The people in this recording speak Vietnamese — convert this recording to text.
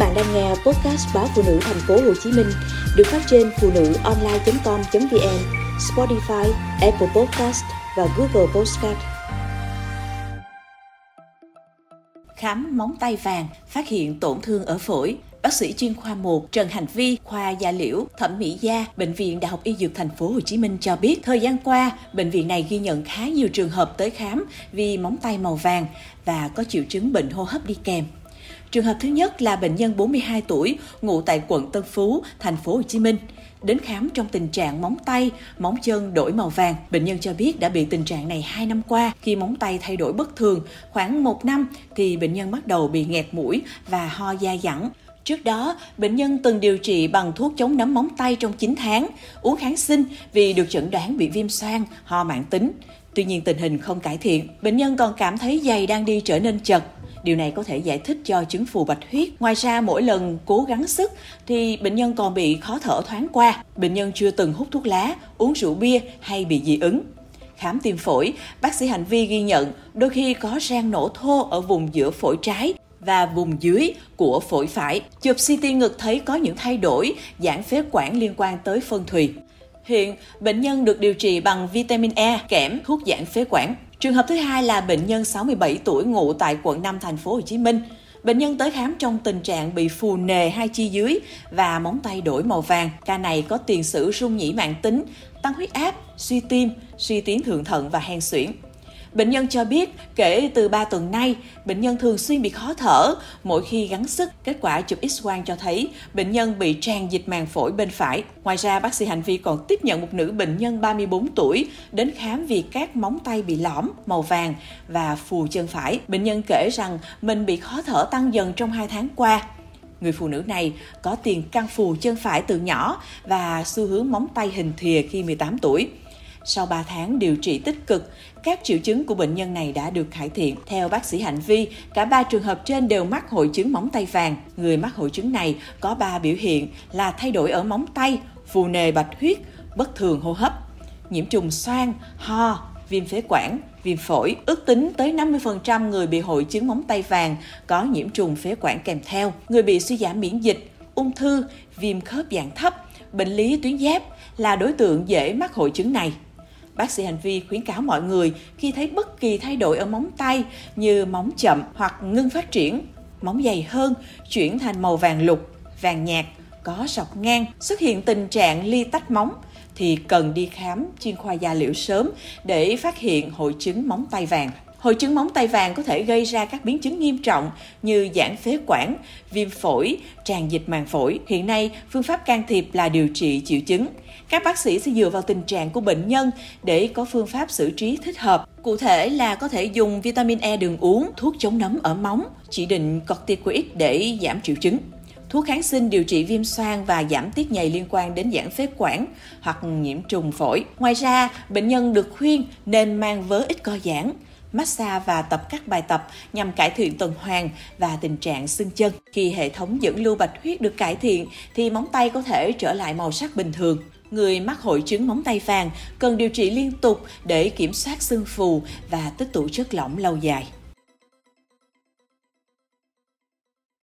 bạn đang nghe podcast báo phụ nữ thành phố Hồ Chí Minh được phát trên phụ nữ online.com.vn, Spotify, Apple Podcast và Google Podcast. Khám móng tay vàng phát hiện tổn thương ở phổi. Bác sĩ chuyên khoa 1 Trần Hành Vi, khoa da liễu, thẩm mỹ da, bệnh viện Đại học Y Dược thành phố Hồ Chí Minh cho biết, thời gian qua, bệnh viện này ghi nhận khá nhiều trường hợp tới khám vì móng tay màu vàng và có triệu chứng bệnh hô hấp đi kèm. Trường hợp thứ nhất là bệnh nhân 42 tuổi, ngụ tại quận Tân Phú, thành phố Hồ Chí Minh. Đến khám trong tình trạng móng tay, móng chân đổi màu vàng. Bệnh nhân cho biết đã bị tình trạng này 2 năm qua. Khi móng tay thay đổi bất thường, khoảng 1 năm thì bệnh nhân bắt đầu bị nghẹt mũi và ho da dẳng. Trước đó, bệnh nhân từng điều trị bằng thuốc chống nấm móng tay trong 9 tháng, uống kháng sinh vì được chẩn đoán bị viêm xoang, ho mãn tính. Tuy nhiên tình hình không cải thiện, bệnh nhân còn cảm thấy giày đang đi trở nên chật, Điều này có thể giải thích cho chứng phù bạch huyết. Ngoài ra, mỗi lần cố gắng sức thì bệnh nhân còn bị khó thở thoáng qua. Bệnh nhân chưa từng hút thuốc lá, uống rượu bia hay bị dị ứng. Khám tim phổi, bác sĩ Hành Vi ghi nhận đôi khi có rang nổ thô ở vùng giữa phổi trái và vùng dưới của phổi phải. Chụp CT ngực thấy có những thay đổi, giãn phế quản liên quan tới phân thùy. Hiện, bệnh nhân được điều trị bằng vitamin E, kẽm, thuốc giãn phế quản. Trường hợp thứ hai là bệnh nhân 67 tuổi ngụ tại quận 5 thành phố Hồ Chí Minh. Bệnh nhân tới khám trong tình trạng bị phù nề hai chi dưới và móng tay đổi màu vàng. Ca này có tiền sử rung nhĩ mạng tính, tăng huyết áp, suy tim, suy tuyến thượng thận và hen suyễn. Bệnh nhân cho biết kể từ 3 tuần nay, bệnh nhân thường xuyên bị khó thở mỗi khi gắng sức. Kết quả chụp X-quang cho thấy bệnh nhân bị tràn dịch màng phổi bên phải. Ngoài ra, bác sĩ hành vi còn tiếp nhận một nữ bệnh nhân 34 tuổi đến khám vì các móng tay bị lõm, màu vàng và phù chân phải. Bệnh nhân kể rằng mình bị khó thở tăng dần trong 2 tháng qua. Người phụ nữ này có tiền căn phù chân phải từ nhỏ và xu hướng móng tay hình thìa khi 18 tuổi. Sau 3 tháng điều trị tích cực, các triệu chứng của bệnh nhân này đã được cải thiện. Theo bác sĩ Hạnh Vi, cả ba trường hợp trên đều mắc hội chứng móng tay vàng. Người mắc hội chứng này có 3 biểu hiện là thay đổi ở móng tay, phù nề bạch huyết, bất thường hô hấp, nhiễm trùng xoang, ho, viêm phế quản, viêm phổi. Ước tính tới 50% người bị hội chứng móng tay vàng có nhiễm trùng phế quản kèm theo. Người bị suy giảm miễn dịch, ung thư, viêm khớp dạng thấp, bệnh lý tuyến giáp là đối tượng dễ mắc hội chứng này. Bác sĩ hành vi khuyến cáo mọi người khi thấy bất kỳ thay đổi ở móng tay như móng chậm hoặc ngưng phát triển, móng dày hơn, chuyển thành màu vàng lục, vàng nhạt, có sọc ngang, xuất hiện tình trạng ly tách móng thì cần đi khám chuyên khoa da liễu sớm để phát hiện hội chứng móng tay vàng. Hội chứng móng tay vàng có thể gây ra các biến chứng nghiêm trọng như giãn phế quản, viêm phổi, tràn dịch màng phổi. Hiện nay, phương pháp can thiệp là điều trị triệu chứng. Các bác sĩ sẽ dựa vào tình trạng của bệnh nhân để có phương pháp xử trí thích hợp. Cụ thể là có thể dùng vitamin E đường uống, thuốc chống nấm ở móng, chỉ định corticoid để giảm triệu chứng thuốc kháng sinh điều trị viêm xoang và giảm tiết nhầy liên quan đến giãn phế quản hoặc nhiễm trùng phổi. Ngoài ra, bệnh nhân được khuyên nên mang vớ ít co giãn, massage và tập các bài tập nhằm cải thiện tuần hoàn và tình trạng xương chân. Khi hệ thống dẫn lưu bạch huyết được cải thiện, thì móng tay có thể trở lại màu sắc bình thường. Người mắc hội chứng móng tay vàng cần điều trị liên tục để kiểm soát xương phù và tích tụ chất lỏng lâu dài.